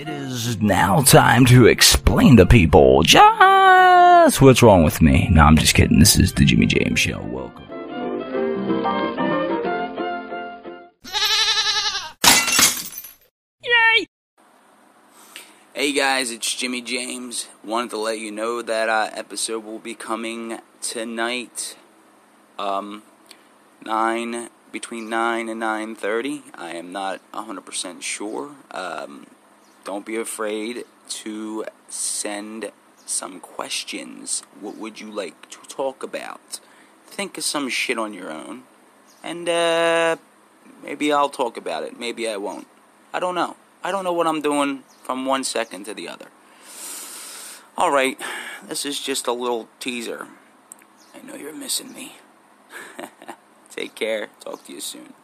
It's now time to explain to people just what's wrong with me. No, I'm just kidding. This is the Jimmy James Show. Welcome. Yay! Hey guys, it's Jimmy James. Wanted to let you know that uh, episode will be coming tonight, um, nine between nine and nine thirty. I am not hundred percent sure. Um, don't be afraid to send some questions. What would you like to talk about? Think of some shit on your own, and uh, maybe I'll talk about it. Maybe I won't. I don't know. I don't know what I'm doing from one second to the other. Alright, this is just a little teaser. I know you're missing me. Take care. Talk to you soon.